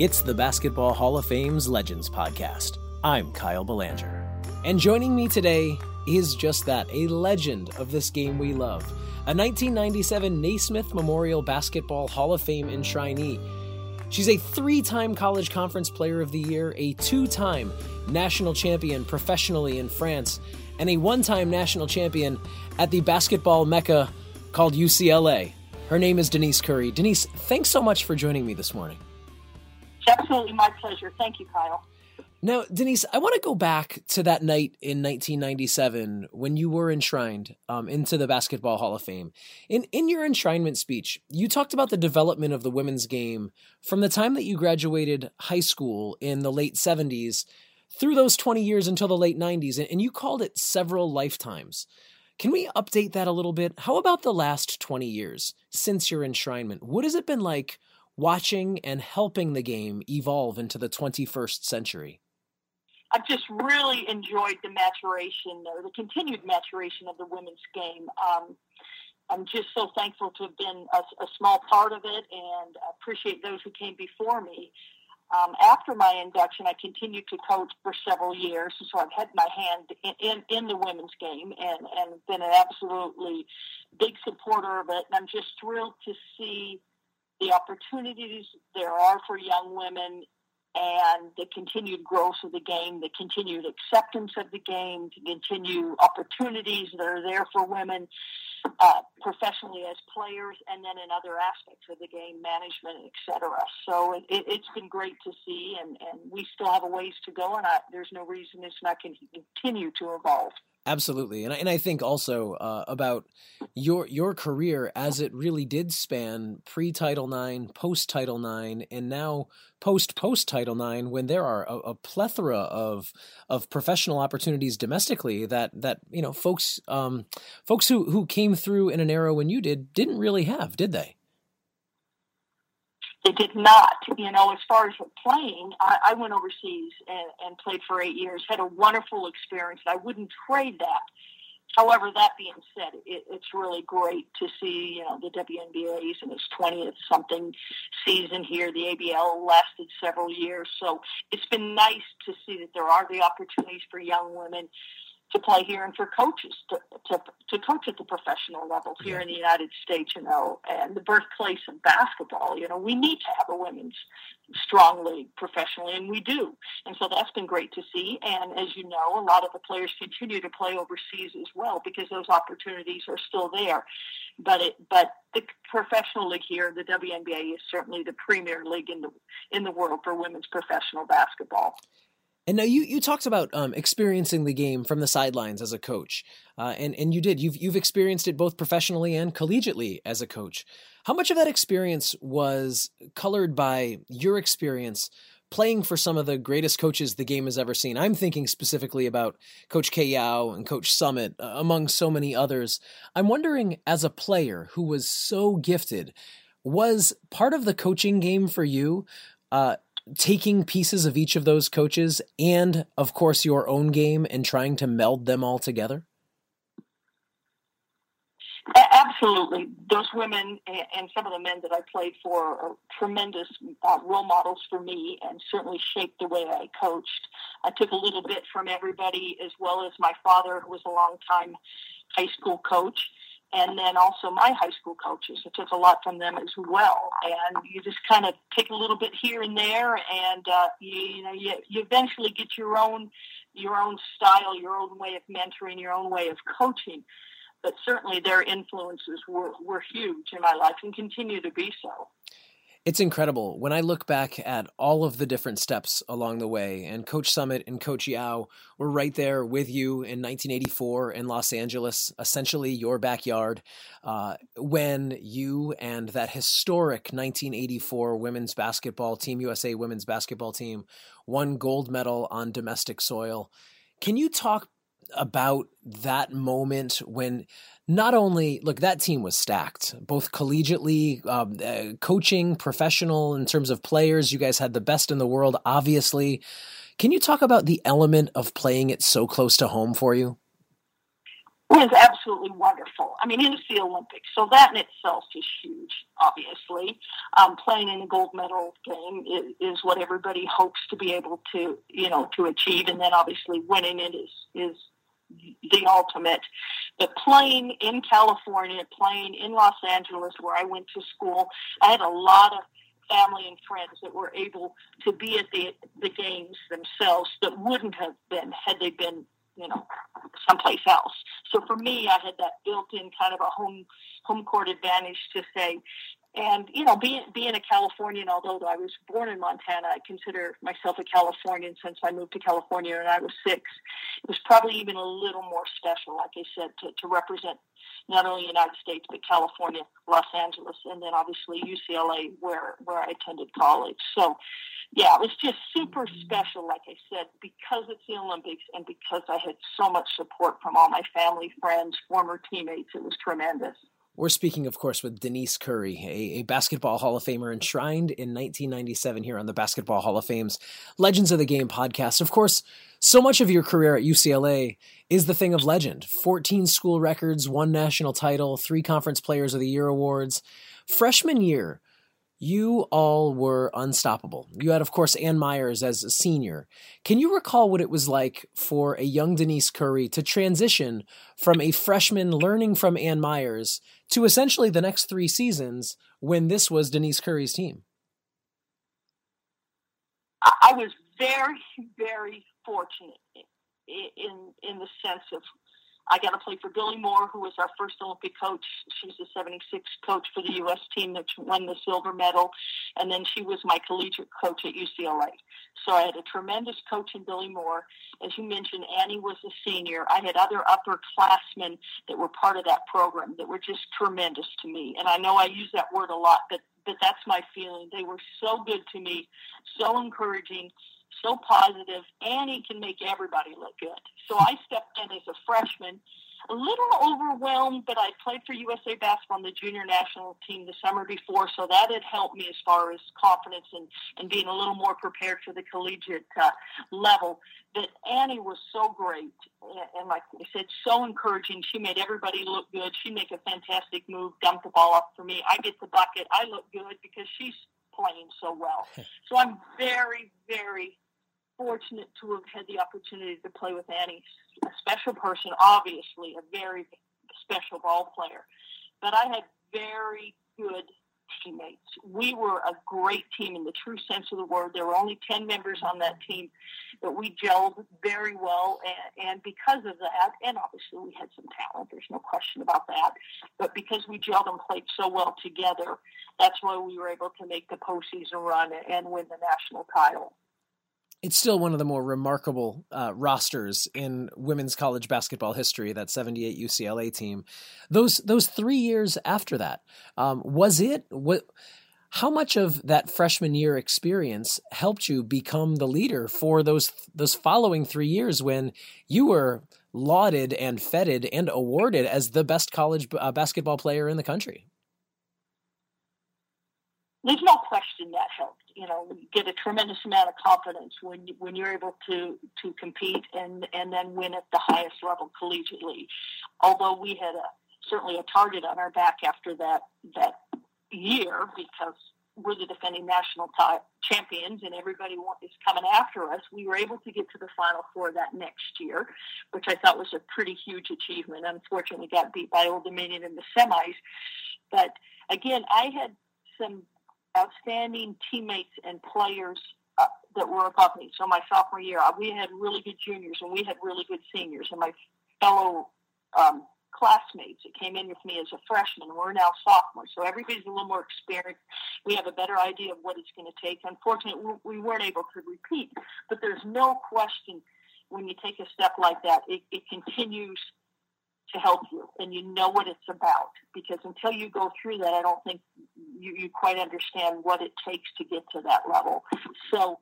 It's the Basketball Hall of Fame's Legends Podcast. I'm Kyle Belanger. And joining me today is just that a legend of this game we love, a 1997 Naismith Memorial Basketball Hall of Fame enshrinee. She's a three time College Conference Player of the Year, a two time national champion professionally in France, and a one time national champion at the basketball mecca called UCLA. Her name is Denise Curry. Denise, thanks so much for joining me this morning. Absolutely my pleasure. Thank you, Kyle. Now, Denise, I want to go back to that night in 1997 when you were enshrined um, into the Basketball Hall of Fame. In in your enshrinement speech, you talked about the development of the women's game from the time that you graduated high school in the late 70s through those 20 years until the late 90s, and you called it several lifetimes. Can we update that a little bit? How about the last 20 years since your enshrinement? What has it been like watching and helping the game evolve into the 21st century? I've just really enjoyed the maturation or the continued maturation of the women's game. Um, I'm just so thankful to have been a, a, small part of it and appreciate those who came before me. Um, after my induction, I continued to coach for several years, so I've had my hand in, in, in, the women's game and, and been an absolutely big supporter of it. And I'm just thrilled to see the opportunities there are for young women and the continued growth of the game, the continued acceptance of the game, to continue opportunities that are there for women uh, professionally as players, and then in other aspects of the game, management, etc. So it, has been great to see, and, and we still have a ways to go, and I, there's no reason it's not going to continue to evolve. Absolutely, and I, and I think also uh, about your your career as it really did span pre Title IX, post Title IX, and now post post Title IX. When there are a, a, plethora of of professional opportunities domestically that that you know folks um, folks who who came through in an era when you did didn't really have, did they? They did not. You know, as far as playing, I, I went overseas and, and played for eight years. Had a wonderful experience. I wouldn't trade that. However, that being said, it, it's really great to see you know the WNBA's in its twentieth something season here. The ABL lasted several years, so it's been nice to see that there are the opportunities for young women to play here and for coaches to, to, to coach at the professional level here yeah. in the United States, you know, and the birthplace of basketball, you know, we need to have a women's strong league professionally, and we do. And so that's been great to see. And as you know, a lot of the players continue to play overseas as well because those opportunities are still there. But it, but the professional league here, the WNBA, is certainly the premier league in the in the world for women's professional basketball. And now you, you talked about um, experiencing the game from the sidelines as a coach, uh, and and you did. You've you've experienced it both professionally and collegiately as a coach. How much of that experience was colored by your experience playing for some of the greatest coaches the game has ever seen? I'm thinking specifically about Coach Kay Yow and Coach Summitt, uh, among so many others. I'm wondering, as a player who was so gifted, was part of the coaching game for you uh, taking pieces of each of those coaches and, of course, your own game and trying to meld them all together? Absolutely. Those women and some of the men that I played for are tremendous uh, role models for me and certainly shaped the way I coached. I took a little bit from everybody, as well as my father, who was a long time high school coach and then also my high school coaches. I took a lot from them as well. And you just kind of take a little bit here and there, and uh, you, you know, you, you eventually get your own your own style, your own way of mentoring, your own way of coaching. But certainly, their influences were were huge in my life and continue to be so. It's incredible when I look back at all of the different steps along the way. And Coach Summitt and Coach Yow were right there with you in 1984 in Los Angeles, essentially your backyard, uh, when you and that historic 1984 women's basketball team, USA women's basketball team, won gold medal on domestic soil. Can you talk about that moment when not only look that team was stacked both collegiately um, uh, coaching professional in terms of players you guys had the best in the world obviously can you talk about the element of playing it so close to home for you it was absolutely wonderful. I mean, it was the Olympics, so that in itself is huge. Obviously, um, playing in a gold medal game is, is what everybody hopes to be able to, you know, to achieve, and then obviously winning it is is the ultimate. But playing in California, playing in Los Angeles, where I went to school, I had a lot of family and friends that were able to be at the the games themselves that wouldn't have been had they been you know someplace else. So for me, I had that built-in kind of a home home court advantage to say, and you know, being being a Californian, although I was born in Montana, I consider myself a Californian since I moved to California when I was six. It was probably even a little more special, like I said, to, to represent not only the United States but California, Los Angeles, and then obviously UCLA, where where I attended college. So, yeah, it was just super special, like I said, because it's the Olympics and because I had so much support from all my family, friends, former teammates. It was tremendous. We're speaking, of course, with Denise Curry, a, a, basketball Hall of Famer enshrined in 1997 here on the Basketball Hall of Fame's Legends of the Game podcast. Of course, so much of your career at UCLA is the thing of legend 14 school records, one national title, three Conference Players of the Year awards. Freshman year, you all were unstoppable. You had, of course, Ann Meyers as a senior. Can you recall what it was like for a young Denise Curry to transition from a freshman learning from Ann Meyers to essentially the next three seasons when this was Denise Curry's team? I was very, very fortunate in in the sense of I got to play for Billie Moore, who was our first Olympic coach. She's the 76 coach for the U.S. team that won the silver medal. And then she was my collegiate coach at UCLA. So I had a tremendous coach in Billie Moore. As you mentioned, Annie was a senior. I had other upperclassmen that were part of that program that were just tremendous to me. And I know I use that word a lot, but, but that's my feeling. They were so good to me, so encouraging so positive. Annie can make everybody look good. So I stepped in as a freshman, a little overwhelmed, but I played for USA Basketball on the junior national team the summer before, so that had helped me as far as confidence and, and being a little more prepared for the collegiate uh, level. But Annie was so great, and, and like I said, so encouraging. She made everybody look good. She'd make a fantastic move, dump the ball up for me. I get the bucket. I look good because she's playing so well. So I'm very, very fortunate to have had the opportunity to play with Annie, a special person, obviously, a very special ball player. But I had very good teammates. We were a great team in the true sense of the word. There were only 10 members on that team, but we gelled very well. And, and because of that, and obviously we had some talent, there's no question about that, but because we gelled and played so well together, that's why we were able to make the postseason run and win the national title it's still one of the more remarkable uh, rosters in women's college basketball history. That '78 UCLA team. Those those three years after that, um, was it what? How much of that freshman year experience helped you become the leader for those those following three years when you were lauded and feted and awarded as the best college uh, basketball player in the country? There's no question that helped you know you get a tremendous amount of confidence when when you're able to to compete and and then win at the highest level collegiately. Although we had a certainly a target on our back after that that year because we're the defending national champions and everybody is coming after us. We were able to get to the Final Four that next year, which I thought was a pretty huge achievement. Unfortunately, got beat by Old Dominion in the semis. But again, I had some outstanding teammates and players uh, that were above me. So my sophomore year, uh, we had really good juniors and we had really good seniors, and my fellow um, classmates that came in with me as a freshman. We're now sophomores, so everybody's a little more experienced. We have a better idea of what it's going to take. Unfortunately, we weren't able to repeat, but there's no question when you take a step like that, it, it continues to help you and you know what it's about because until you go through that i don't think you, you quite understand what it takes to get to that level. So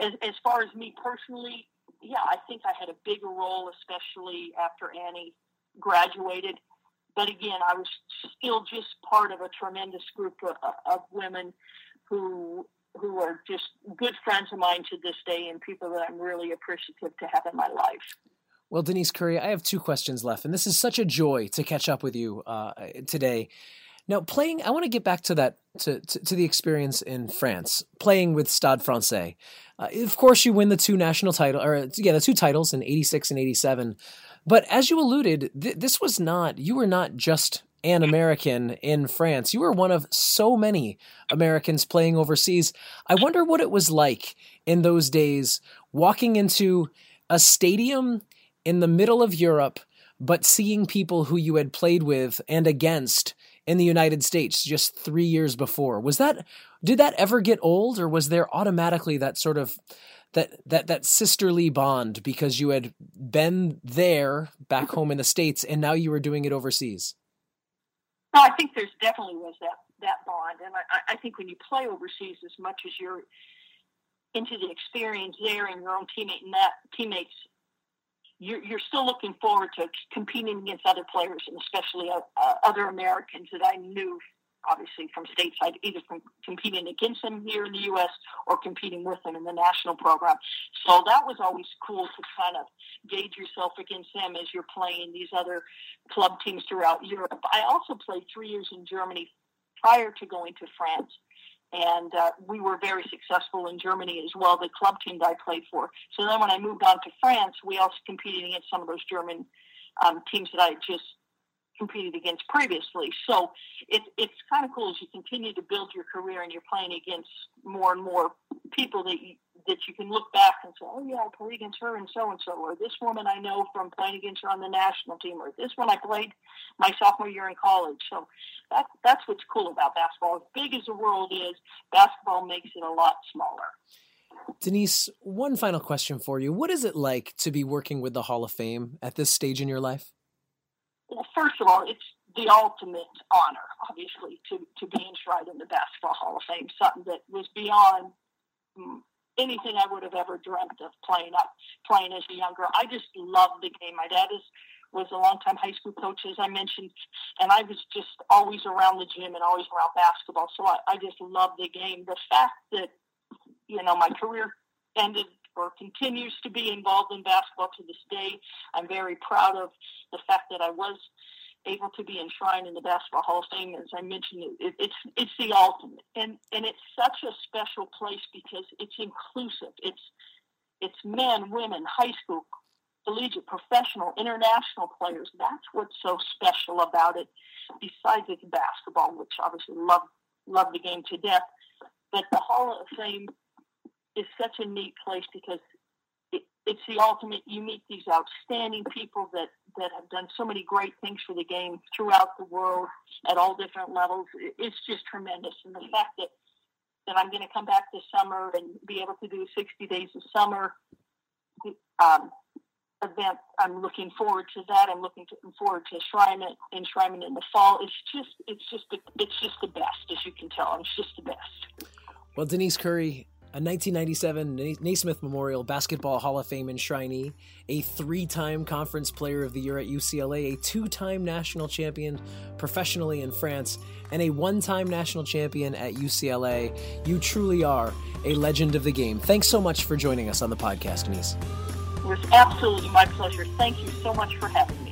as, as far as me personally yeah i think i had a bigger role especially after annie graduated. But again i was still just part of a tremendous group of, of women who who are just good friends of mine to this day and people that i'm really appreciative to have in my life Well, Denise Curry, I have two questions left, and this is such a joy to catch up with you uh, today. Now, playing, I want to get back to that, to, to, to, the experience in France, playing with Stade Francais. Uh, of course, you win the two national title, or yeah, the two titles in 86 and 87. But as you alluded, th- this was not, you were not just an American in France. You were one of so many Americans playing overseas. I wonder what it was like in those days walking into a stadium in the middle of Europe, but seeing people who you had played with and against in the United States just three years before. Was that did that ever get old, or was there automatically that sort of that that that sisterly bond because you had been there back home in the states and now you were doing it overseas? I think there's definitely was that that bond, and I, I think when you play overseas as much as you're into the experience there and your own teammate and that teammates you're, you're still looking forward to competing against other players and especially uh, uh, other Americans that I knew obviously from stateside, either from competing against them here in the U.S. or competing with them in the national program. So that was always cool to kind of gauge yourself against them as you're playing these other club teams throughout Europe. I also played three years in Germany prior to going to France and uh, we were very successful in Germany as well, the club team that I played for. So then when I moved on to France, we also competed against some of those German um, teams that I just competed against previously. So it, it's kind of cool as you continue to build your career and you're playing against more and more people that you, that you can look back and say, oh yeah, I played against her and so and so, or this woman I know from playing against her on the national team, or this one I played my sophomore year in college. So that that's what's cool about basketball. As big as the world is, basketball makes it a lot smaller. Denise, one final question for you. What is it like to be working with the Hall of Fame at this stage in your life? Well, first of all, it's the ultimate honor, obviously, to, to be enshrined in the Basketball Hall of Fame, something that was beyond anything I would have ever dreamt of playing up, playing as a younger. I just love the game. My dad is was a longtime high school coach, as I mentioned, and I was just always around the gym and always around basketball. So I, I just love the game. The fact that you know my career ended or continues to be involved in basketball to this day, I'm very proud of the fact that I was able to be enshrined in the Basketball Hall of Fame. As I mentioned, it, it's it's the ultimate, and and it's such a special place because it's inclusive. It's it's men, women, high school, collegiate, professional, international players. That's what's so special about it. Besides it's basketball, which obviously love love the game to death, but the Hall of Fame is such a neat place because it's the ultimate. You meet these outstanding people that that have done so many great things for the game throughout the world at all different levels. It's just tremendous, and the fact that that I'm going to come back this summer and be able to do 60 days of summer um, event. I'm looking forward to that. I'm looking to, forward to enshrinement, enshrinement in the fall. It's just, it's just, it's just the best, as you can tell. It's just the best. Well, Denise Curry, a 1997 Naismith Memorial Basketball Hall of Fame enshrinee, a three time Conference Player of the Year at UCLA, a two time national champion professionally in France, and a one time national champion at UCLA. You truly are a legend of the game. Thanks so much for joining us on the podcast, Denise. It was absolutely my pleasure. Thank you so much for having me.